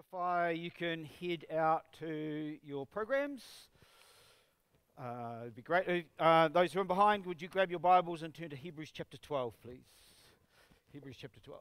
Amplify, you can head out to your programs. Uh, it'd be great. Uh, those who are behind, would you grab your Bibles and turn to Hebrews chapter 12, please? Hebrews chapter 12.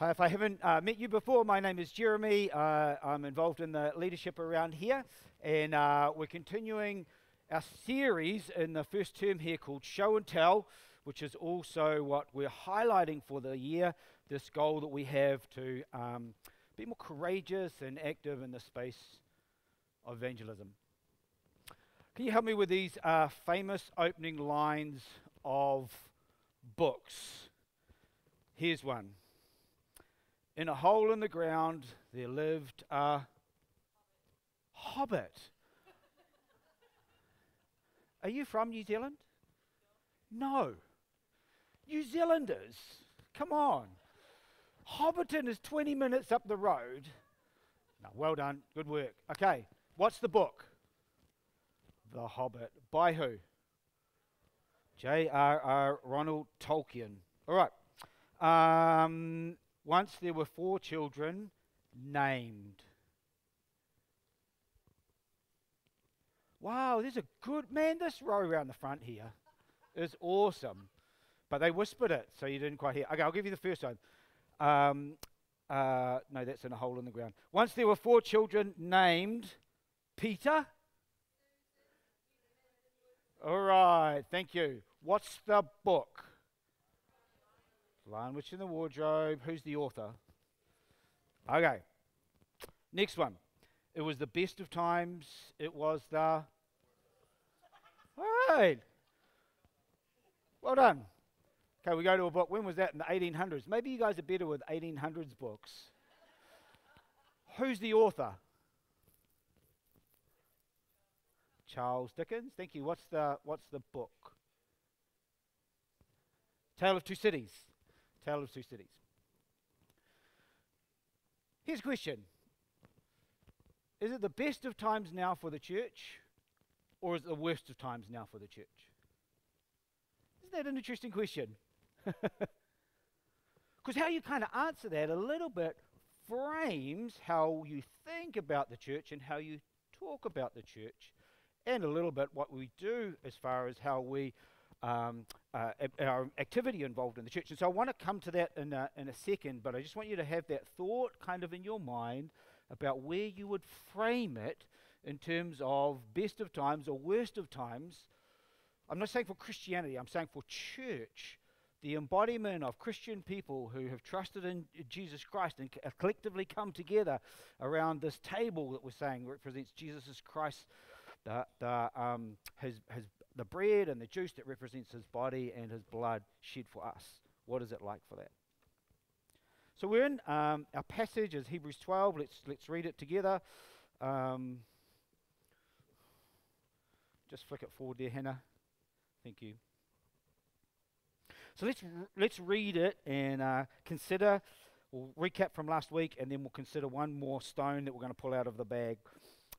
Hi, if I haven't uh, met you before, my name is Jeremy. Uh, I'm involved in the leadership around here, and uh, we're continuing our series in the first term here called Show and Tell, which is also what we're highlighting for the year this goal that we have to um, be more courageous and active in the space of evangelism. Can you help me with these uh, famous opening lines of books? Here's one. In a hole in the ground, there lived a hobbit. Are you from New Zealand? No. New Zealanders, come on. Hobbiton is 20 minutes up the road. No, well done. Good work. Okay, what's the book? The Hobbit. By who? J.R.R. Ronald Tolkien. All right. Um, once there were four children named. Wow, there's a good man. This row around the front here is awesome. But they whispered it, so you didn't quite hear. Okay, I'll give you the first one. Um, uh, no, that's in a hole in the ground. Once there were four children named Peter. All right, thank you. What's the book? Lion Witch in the Wardrobe. Who's the author? Okay. Next one. It was the best of times. It was the. All right. Well done. Okay, we go to a book. When was that? In the 1800s. Maybe you guys are better with 1800s books. Who's the author? Charles Dickens. Thank you. What's the what's the book? Tale of Two Cities. Tale of Two Cities. Here's a question Is it the best of times now for the church, or is it the worst of times now for the church? Isn't that an interesting question? Because how you kind of answer that a little bit frames how you think about the church and how you talk about the church, and a little bit what we do as far as how we um, uh, our activity involved in the church. And so I want to come to that in a, in a second, but I just want you to have that thought kind of in your mind about where you would frame it in terms of best of times or worst of times. I'm not saying for Christianity, I'm saying for church, the embodiment of Christian people who have trusted in Jesus Christ and collectively come together around this table that we're saying represents Jesus Christ, the, the, um, has, has the bread and the juice that represents his body and his blood shed for us. What is it like for that? So we're in um, our passage is Hebrews 12. Let's let's read it together. Um, just flick it forward there, Hannah. Thank you. So let's let's read it and uh, consider. We'll recap from last week, and then we'll consider one more stone that we're going to pull out of the bag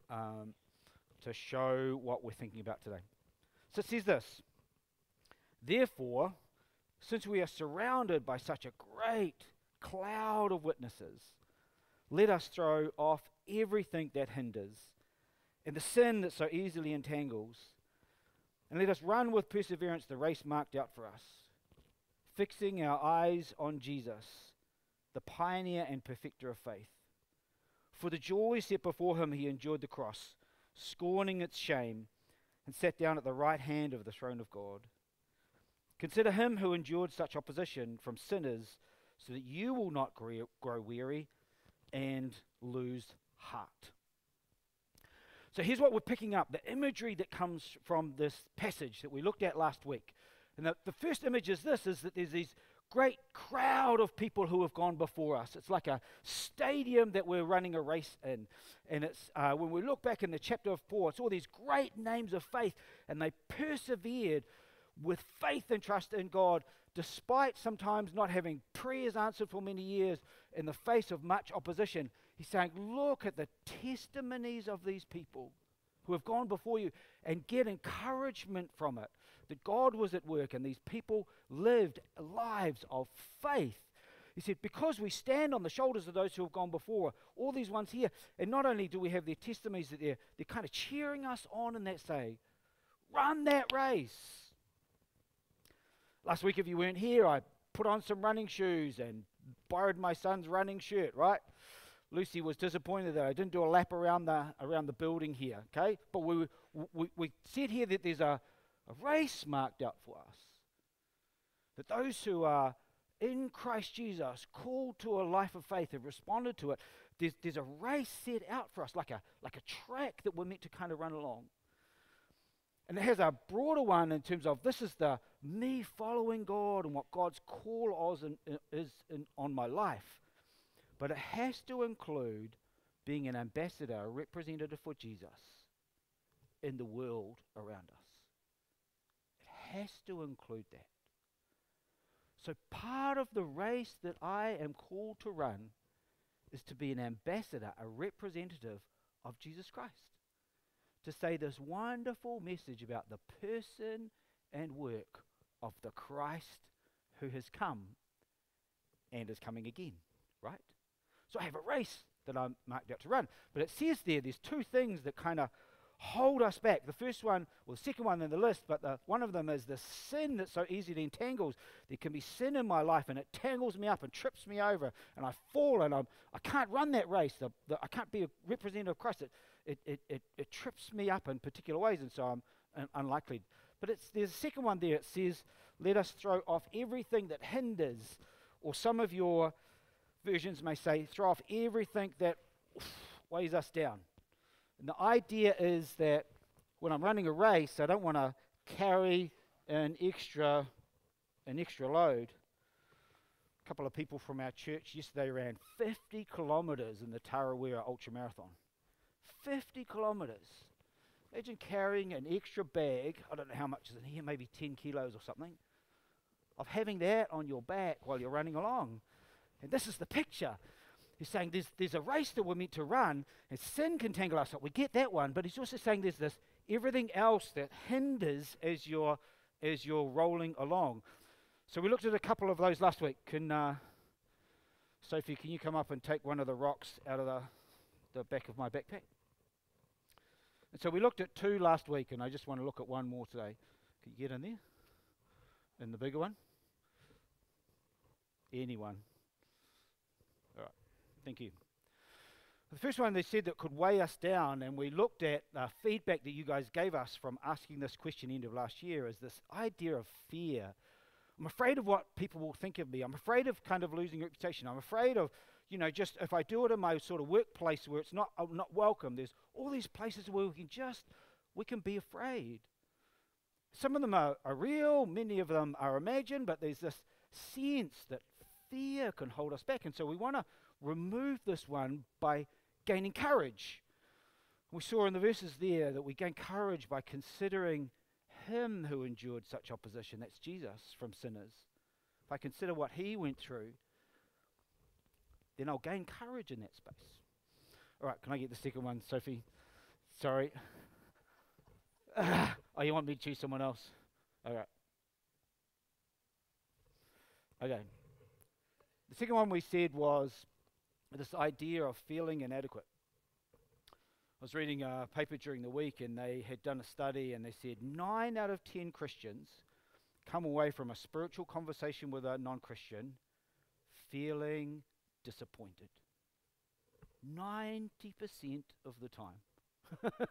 um, to show what we're thinking about today. So it says this Therefore, since we are surrounded by such a great cloud of witnesses, let us throw off everything that hinders and the sin that so easily entangles, and let us run with perseverance the race marked out for us, fixing our eyes on Jesus, the pioneer and perfecter of faith. For the joy set before him, he endured the cross, scorning its shame and sat down at the right hand of the throne of God. Consider him who endured such opposition from sinners, so that you will not grow weary and lose heart. So here's what we're picking up the imagery that comes from this passage that we looked at last week. And the, the first image is this is that there's these great crowd of people who have gone before us. It's like a stadium that we're running a race in. And it's uh, when we look back in the chapter of four, it's all these great names of faith, and they persevered with faith and trust in God, despite sometimes not having prayers answered for many years in the face of much opposition. He's saying, Look at the testimonies of these people who have gone before you and get encouragement from it that God was at work and these people lived lives of faith. He said, because we stand on the shoulders of those who have gone before, all these ones here, and not only do we have their testimonies that they're, they're kind of cheering us on in that say, run that race. Last week, if you weren't here, I put on some running shoes and borrowed my son's running shirt, right? Lucy was disappointed that I didn't do a lap around the around the building here. Okay, but we we, we said here that there's a, a race marked out for us. That those who are in Christ Jesus, called to a life of faith, have responded to it. There's, there's a race set out for us, like a like a track that we're meant to kind of run along. And it has a broader one in terms of this is the me following God and what God's call is, in, is in, on my life. But it has to include being an ambassador, a representative for Jesus in the world around us. Has to include that. So, part of the race that I am called to run is to be an ambassador, a representative of Jesus Christ. To say this wonderful message about the person and work of the Christ who has come and is coming again, right? So I have a race that I'm marked out to run. But it says there, there's two things that kind of hold us back. The first one, or the second one in the list, but the, one of them is the sin that so easily entangles. There can be sin in my life, and it tangles me up and trips me over, and I fall, and I'm, I can't run that race. The, the, I can't be a representative of Christ. It, it, it, it, it trips me up in particular ways, and so I'm un- unlikely. But there's a second one there. It says, let us throw off everything that hinders, or some of your versions may say, throw off everything that weighs us down. And the idea is that when I'm running a race, I don't want to carry an extra, an extra load. A couple of people from our church yesterday ran 50 kilometers in the Tarawera Ultra Marathon. 50 kilometers. Imagine carrying an extra bag, I don't know how much is in here, maybe 10 kilos or something, of having that on your back while you're running along. And this is the picture. He's saying there's, there's a race that we're meant to run, and sin can tangle us up. We get that one, but he's also saying there's this everything else that hinders as you're, as you're rolling along. So we looked at a couple of those last week. Can uh, Sophie, can you come up and take one of the rocks out of the, the back of my backpack? And so we looked at two last week, and I just want to look at one more today. Can you get in there? In the bigger one? Anyone? Thank you. The first one they said that could weigh us down, and we looked at the feedback that you guys gave us from asking this question end of last year, is this idea of fear. I'm afraid of what people will think of me. I'm afraid of kind of losing reputation. I'm afraid of, you know, just if I do it in my sort of workplace where it's not I'm not welcome. There's all these places where we can just we can be afraid. Some of them are, are real, many of them are imagined, but there's this sense that fear can hold us back, and so we want to remove this one by gaining courage. We saw in the verses there that we gain courage by considering him who endured such opposition. That's Jesus from sinners. If I consider what he went through, then I'll gain courage in that space. All right, can I get the second one, Sophie? Sorry. oh, you want me to choose someone else? All right. Okay. The second one we said was this idea of feeling inadequate. I was reading a paper during the week and they had done a study and they said nine out of ten Christians come away from a spiritual conversation with a non Christian feeling disappointed. 90% of the time.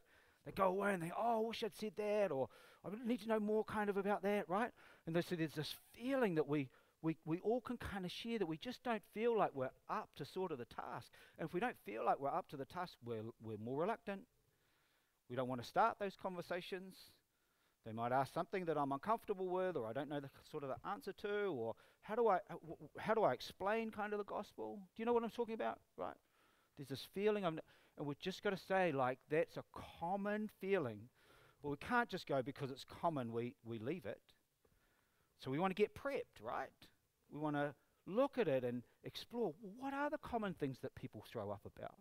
they go away and they, oh, I wish I'd said that, or I need to know more kind of about that, right? And they said there's this feeling that we, we, we all can kind of share that we just don't feel like we're up to sort of the task. And if we don't feel like we're up to the task, we're, we're more reluctant. We don't want to start those conversations. They might ask something that I'm uncomfortable with, or I don't know the sort of the answer to, or how do I uh, how do I explain kind of the gospel? Do you know what I'm talking about? Right? There's this feeling, I'm, and we've just got to say like that's a common feeling, but we can't just go because it's common. We we leave it. So we want to get prepped, right? We want to look at it and explore what are the common things that people throw up about.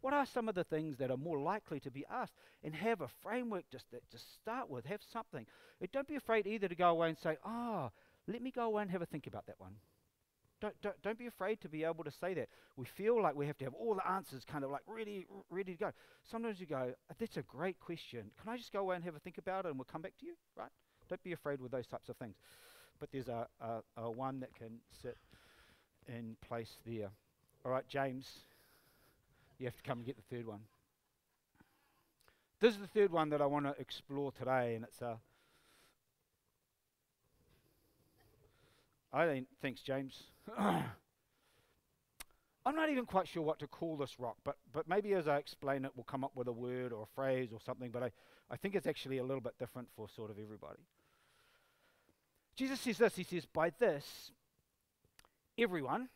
What are some of the things that are more likely to be asked? And have a framework just to start with. Have something. And don't be afraid either to go away and say, "Ah, oh, let me go away and have a think about that one." Don't, don't, don't be afraid to be able to say that. We feel like we have to have all the answers kind of like ready, ready to go. Sometimes you go, that's a great question. Can I just go away and have a think about it and we'll come back to you? Right? Don't be afraid with those types of things. But there's a, a, a one that can sit in place there. All right, James, you have to come and get the third one. This is the third one that I want to explore today, and it's a. I think, thanks, James. I'm not even quite sure what to call this rock, but, but maybe as I explain it, we'll come up with a word or a phrase or something, but I, I think it's actually a little bit different for sort of everybody. Jesus says this He says, By this, everyone,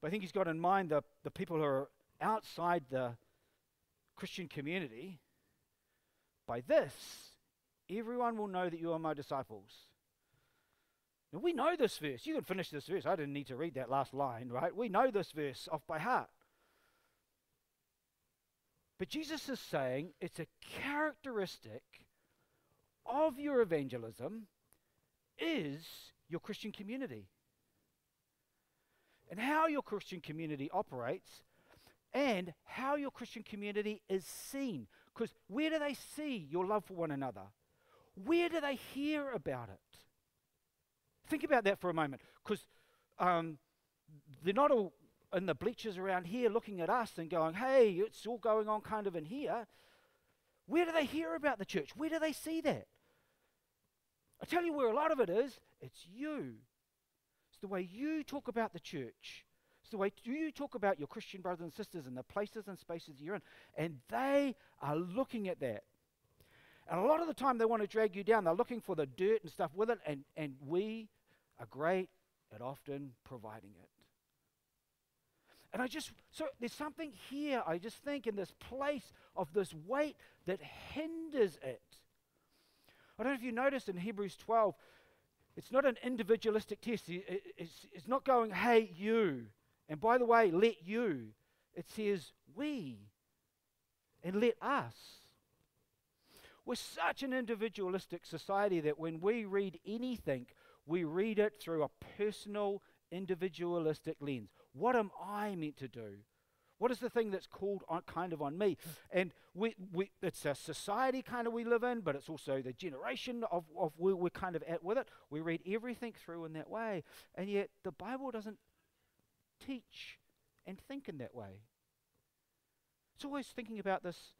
but I think he's got in mind the, the people who are outside the Christian community. By this, everyone will know that you are my disciples. Now, we know this verse. You can finish this verse. I didn't need to read that last line, right? We know this verse off by heart. But Jesus is saying it's a characteristic of your evangelism is your Christian community and how your Christian community operates and how your Christian community is seen. Because where do they see your love for one another? Where do they hear about it? Think about that for a moment. Because um, they're not all in the bleachers around here looking at us and going, hey, it's all going on kind of in here. Where do they hear about the church? Where do they see that? I tell you where a lot of it is it's you It's the way you talk about the church. It's the way you talk about your Christian brothers and sisters and the places and spaces you're in. And they are looking at that. And a lot of the time they want to drag you down. They're looking for the dirt and stuff with it. And, and we are great at often providing it. And I just, so there's something here, I just think, in this place of this weight that hinders it. I don't know if you noticed in Hebrews 12, it's not an individualistic test. It's, it's not going, hey, you. And by the way, let you. It says, we. And let us. We're such an individualistic society that when we read anything, we read it through a personal, individualistic lens. What am I meant to do? What is the thing that's called on, kind of on me? And we, we, it's a society kind of we live in, but it's also the generation of, of where we're kind of at with it. We read everything through in that way. And yet the Bible doesn't teach and think in that way. It's always thinking about this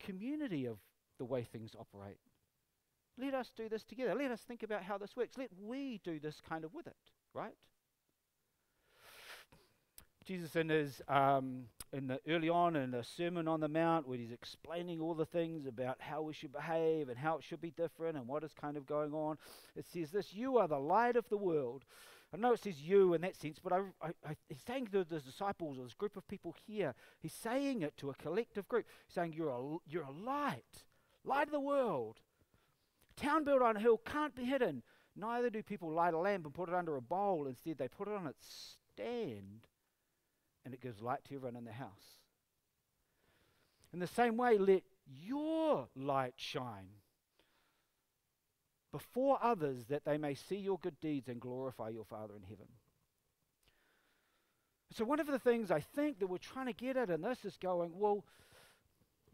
community of the way things operate. Let us do this together. Let us think about how this works. Let we do this kind of with it, right? Jesus in his um, in the early on in the Sermon on the Mount, where he's explaining all the things about how we should behave and how it should be different and what is kind of going on, it says this: "You are the light of the world." I know it says you in that sense, but I, I, I, he's saying to the disciples or this group of people here, he's saying it to a collective group, saying you're a, you're a light, light of the world. Town built on a hill can't be hidden. Neither do people light a lamp and put it under a bowl. Instead, they put it on its stand and it gives light to everyone in the house. In the same way, let your light shine before others that they may see your good deeds and glorify your Father in heaven. So, one of the things I think that we're trying to get at in this is going, well,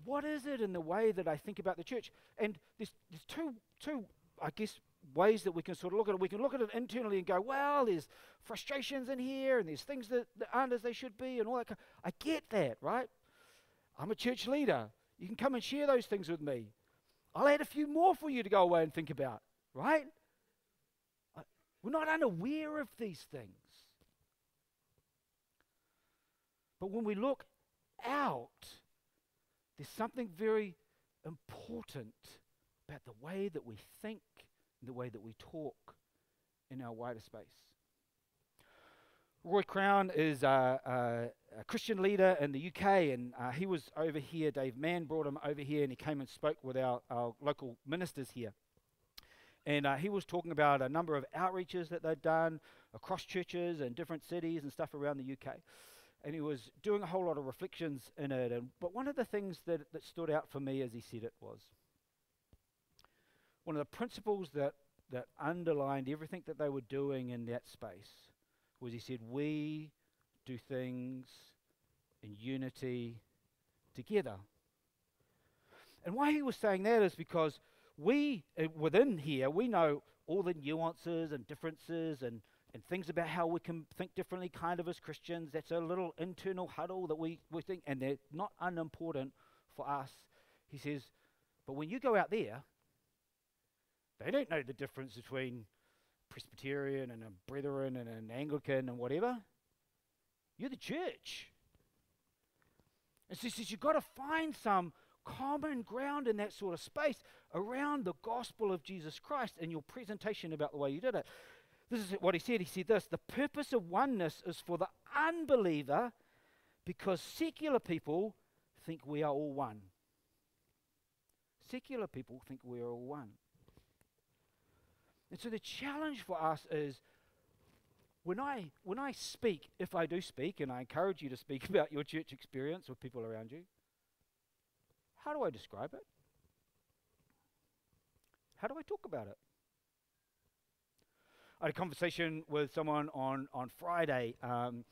what is it in the way that I think about the church? And there's, there's two, two, I guess, ways that we can sort of look at it. We can look at it internally and go, well, there's frustrations in here and there's things that, that aren't as they should be and all that. I get that, right? I'm a church leader. You can come and share those things with me. I'll add a few more for you to go away and think about, right? we're not unaware of these things. But when we look out, there's something very important about the way that we think, the way that we talk in our wider space. Roy Crowne is a, a, a Christian leader in the UK, and uh, he was over here. Dave Mann brought him over here, and he came and spoke with our, our local ministers here. And uh, he was talking about a number of outreaches that they'd done across churches and different cities and stuff around the UK. And he was doing a whole lot of reflections in it. And, but one of the things that, that stood out for me as he said it was one of the principles that, that underlined everything that they were doing in that space was he said, We do things in unity together. And why he was saying that is because we, uh, within here, we know all the nuances and differences and, and things about how we can think differently, kind of as Christians. That's a little internal huddle that we, we think, and they're not unimportant for us. He says, but when you go out there, they don't know the difference between Presbyterian and a Brethren and an Anglican and whatever. You're the church. And so he says, you've got to find some common ground in that sort of space around the gospel of Jesus Christ and your presentation about the way you did it. This is what he said. He said this The purpose of oneness is for the unbeliever because secular people think we are all one. Secular people think we are all one. And so the challenge for us is when I when I speak, if I do speak, and I encourage you to speak about your church experience with people around you, how do I describe it? How do I talk about it? I had a conversation with someone on, on Friday um,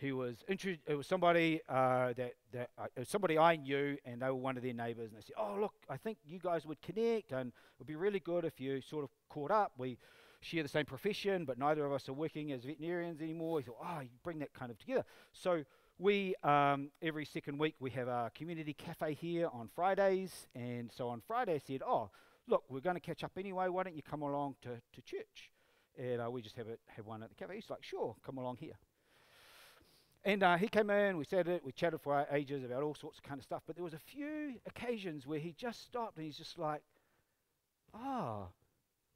who was intru- it was somebody uh, that, that uh, it was somebody I knew and they were one of their neighbors and they said, "Oh look, I think you guys would connect and it would be really good if you sort of caught up. We share the same profession, but neither of us are working as veterinarians anymore." He thought, "Oh, you bring that kind of together." So we um, every second week we have a community cafe here on Fridays, and so on Friday I said, "Oh, look, we're going to catch up anyway. Why don't you come along to, to church?" And uh, we just have it have one at the cafe. He's like, "Sure, come along here." And uh, he came in, we said it, we chatted for ages about all sorts of kind of stuff. But there was a few occasions where he just stopped and he's just like, "Ah, oh,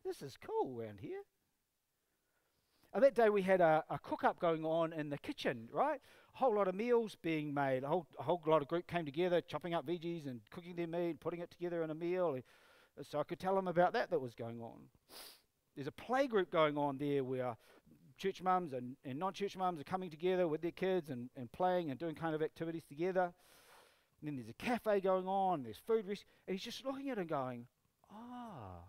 this is cool around here." And that day we had a, a cook up going on in the kitchen, right? A whole lot of meals being made. A whole, a whole lot of group came together, chopping up veggies and cooking their meat, and putting it together in a meal. So I could tell him about that that was going on. There's a play group going on there where church mums and, and non church mums are coming together with their kids and, and playing and doing kind of activities together. And then there's a cafe going on, there's food, and he's just looking at it and going, ah.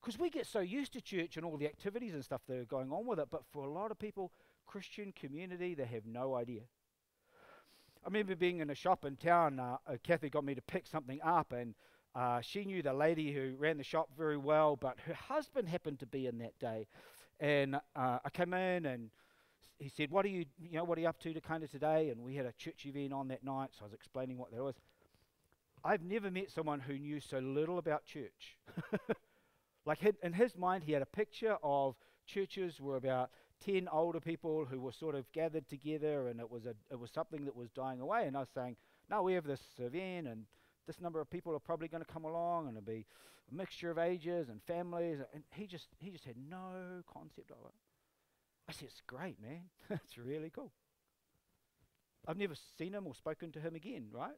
Because we get so used to church and all the activities and stuff that are going on with it, but for a lot of people, Christian community, they have no idea. I remember being in a shop in town. Uh, uh, Kathy got me to pick something up, and uh, she knew the lady who ran the shop very well, but her husband happened to be in that day. And uh, I came in, and he said, "What are you, you know, what are you up to, to kind of today?" And we had a church event on that night, so I was explaining what that was. I've never met someone who knew so little about church. Like in his mind, he had a picture of churches were about 10 older people who were sort of gathered together and it was, a, it was something that was dying away. And I was saying, no, we have this event and this number of people are probably going to come along and it'll be a mixture of ages and families. And he just, he just had no concept of it. I said, it's great, man. That's really cool. I've never seen him or spoken to him again, right?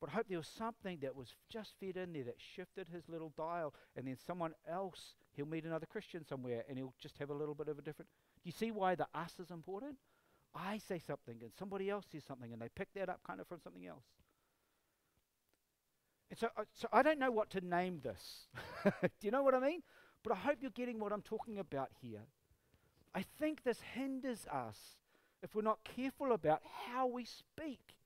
But I hope there was something that was just fed in there that shifted his little dial, and then someone else, he'll meet another Christian somewhere, and he'll just have a little bit of a different. Do you see why the us is important? I say something, and somebody else says something, and they pick that up kind of from something else. And so, uh, so I don't know what to name this. Do you know what I mean? But I hope you're getting what I'm talking about here. I think this hinders us if we're not careful about how we speak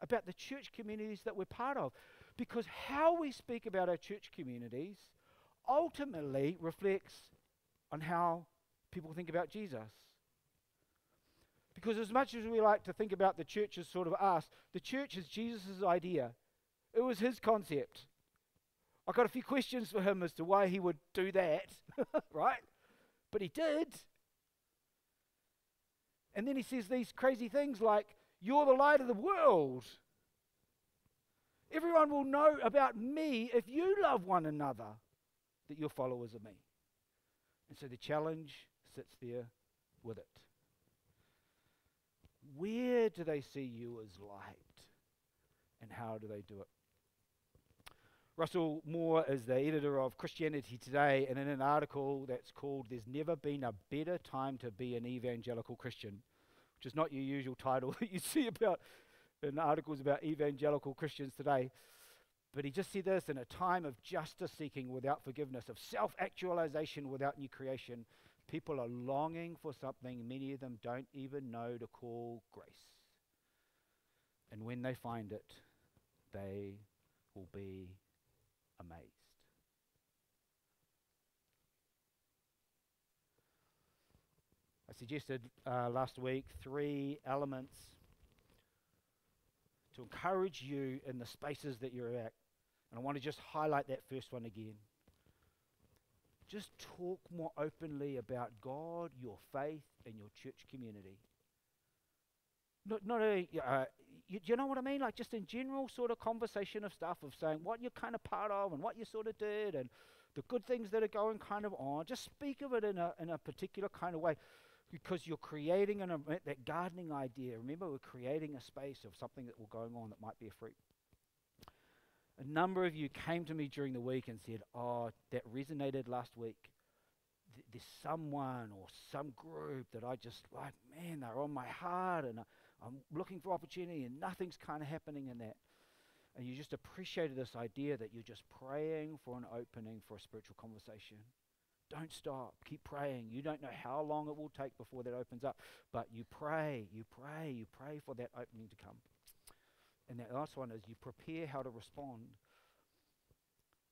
about the church communities that we're part of. Because how we speak about our church communities ultimately reflects on how people think about Jesus. Because as much as we like to think about the church as sort of us, the church is Jesus' idea. It was his concept. I've got a few questions for him as to why he would do that, right? But he did. And then he says these crazy things like, you're the light of the world. Everyone will know about me if you love one another, that you're followers of me. And so the challenge sits there with it. Where do they see you as light? And how do they do it? Russell Moore is the editor of Christianity Today, and in an article that's called There's Never Been a Better Time to Be an Evangelical Christian, which is not your usual title that you see about in articles about evangelical Christians today. But he just said this in a time of justice seeking without forgiveness, of self actualization without new creation, people are longing for something many of them don't even know to call grace. And when they find it, they will be amazed. I suggested uh, last week three elements to encourage you in the spaces that you're at. And I want to just highlight that first one again. Just talk more openly about God, your faith, and your church community. Not, not a, uh, you, you know what I mean? Like just in general sort of conversation of stuff of saying what you're kind of part of and what you sort of did and the good things that are going kind of on. Just speak of it in a, in a particular kind of way because you're creating an that gardening idea. Remember, we're creating a space of something that will going on that might be a fruit. A number of you came to me during the week and said, Oh, that resonated last week. Th- there's someone or some group that I just like, man, they're on my heart and I, I'm looking for opportunity and nothing's kind of happening in that. And you just appreciated this idea that you're just praying for an opening for a spiritual conversation. Don't stop. Keep praying. You don't know how long it will take before that opens up, but you pray, you pray, you pray for that opening to come. And that last one is you prepare how to respond.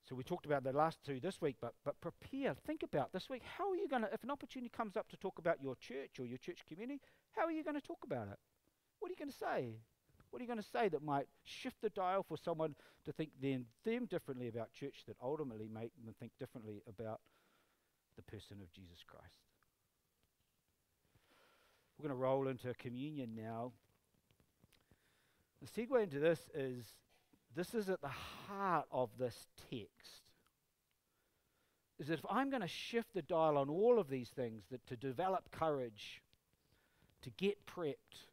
So we talked about the last two this week, but but prepare. Think about this week. How are you going to, if an opportunity comes up to talk about your church or your church community, how are you going to talk about it? What are you going to say? What are you going to say that might shift the dial for someone to think then them differently about church that ultimately make them think differently about the person of Jesus Christ? We're going to roll into communion now. The segue into this is this is at the heart of this text. Is that if I'm going to shift the dial on all of these things, that to develop courage, to get prepped,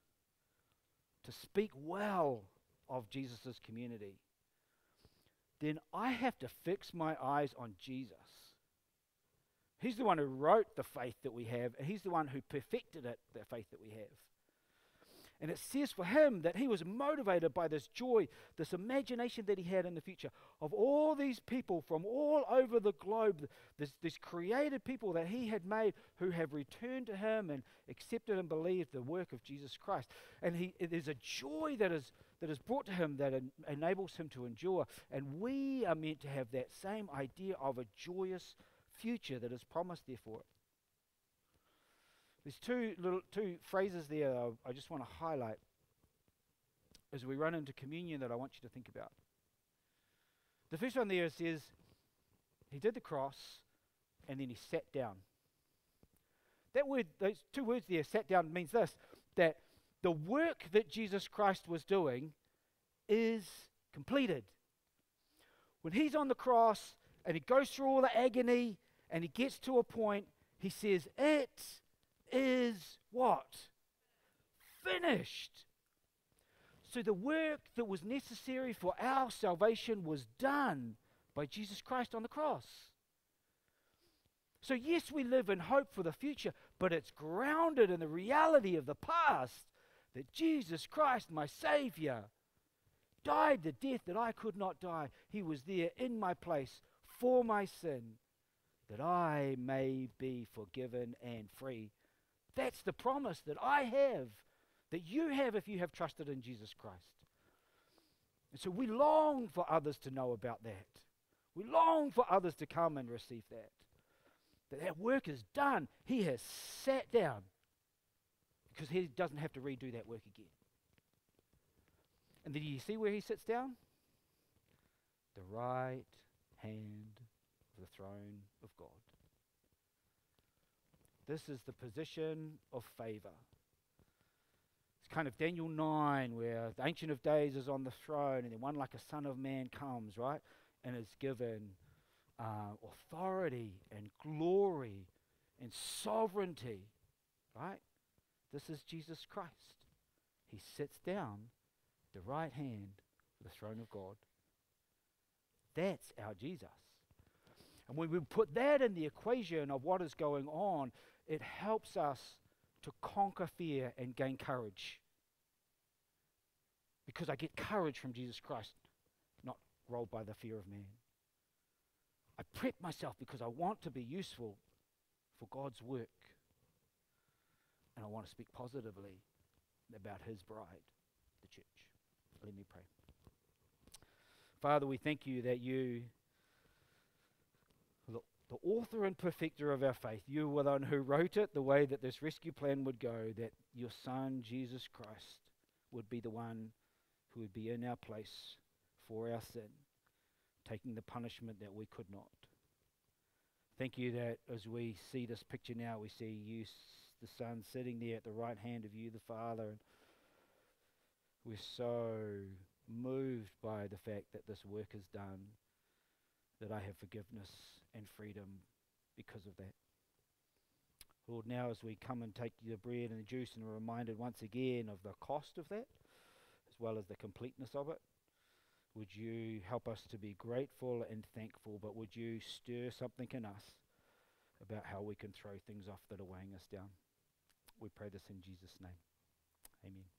to speak well of Jesus' community, then I have to fix my eyes on Jesus. He's the one who wrote the faith that we have, and He's the one who perfected it, the faith that we have. And it says for him that he was motivated by this joy, this imagination that he had in the future of all these people from all over the globe, this, this created people that he had made who have returned to him and accepted and believed the work of Jesus Christ. And he, there's a joy that is, that is brought to him that en- enables him to endure. And we are meant to have that same idea of a joyous future that is promised there for it. There's two little two phrases there I just want to highlight as we run into communion that I want you to think about. The first one there says, He did the cross and then he sat down. That word, those two words there, sat down, means this that the work that Jesus Christ was doing is completed. When he's on the cross and he goes through all the agony and he gets to a point, he says, It is what? Finished. So the work that was necessary for our salvation was done by Jesus Christ on the cross. So, yes, we live in hope for the future, but it's grounded in the reality of the past that Jesus Christ, my Savior, died the death that I could not die. He was there in my place for my sin, that I may be forgiven and free that's the promise that I have, that you have if you have trusted in Jesus Christ. And so we long for others to know about that. We long for others to come and receive that. That that work is done. He has sat down because he doesn't have to redo that work again. And then you see where he sits down? The right hand of the throne of God. This is the position of favor. It's kind of Daniel 9, where the Ancient of Days is on the throne, and then one like a Son of Man comes, right? And is given uh, authority and glory and sovereignty, right? This is Jesus Christ. He sits down the right hand of the throne of God. That's our Jesus. And when we put that in the equation of what is going on, it helps us to conquer fear and gain courage. Because I get courage from Jesus Christ, not rolled by the fear of man. I prep myself because I want to be useful for God's work. And I want to speak positively about His bride, the church. Let me pray. Father, we thank you that you, the author and perfecter of our faith, you were the one who wrote it the way that this rescue plan would go, that your Son, Jesus Christ, would be the one who would be in our place for our sin, taking the punishment that we could not. Thank you that as we see this picture now, we see you, the Son, sitting there at the right hand of you, the Father. And we're so moved by the fact that this work is done, that I have forgiveness and freedom because of that. Lord, now as we come and take the bread and the juice and are reminded once again of the cost of that, as well as the completeness of it, would you help us to be grateful and thankful, but would you stir something in us about how we can throw things off that are weighing us down? We pray this in Jesus' name. Amen.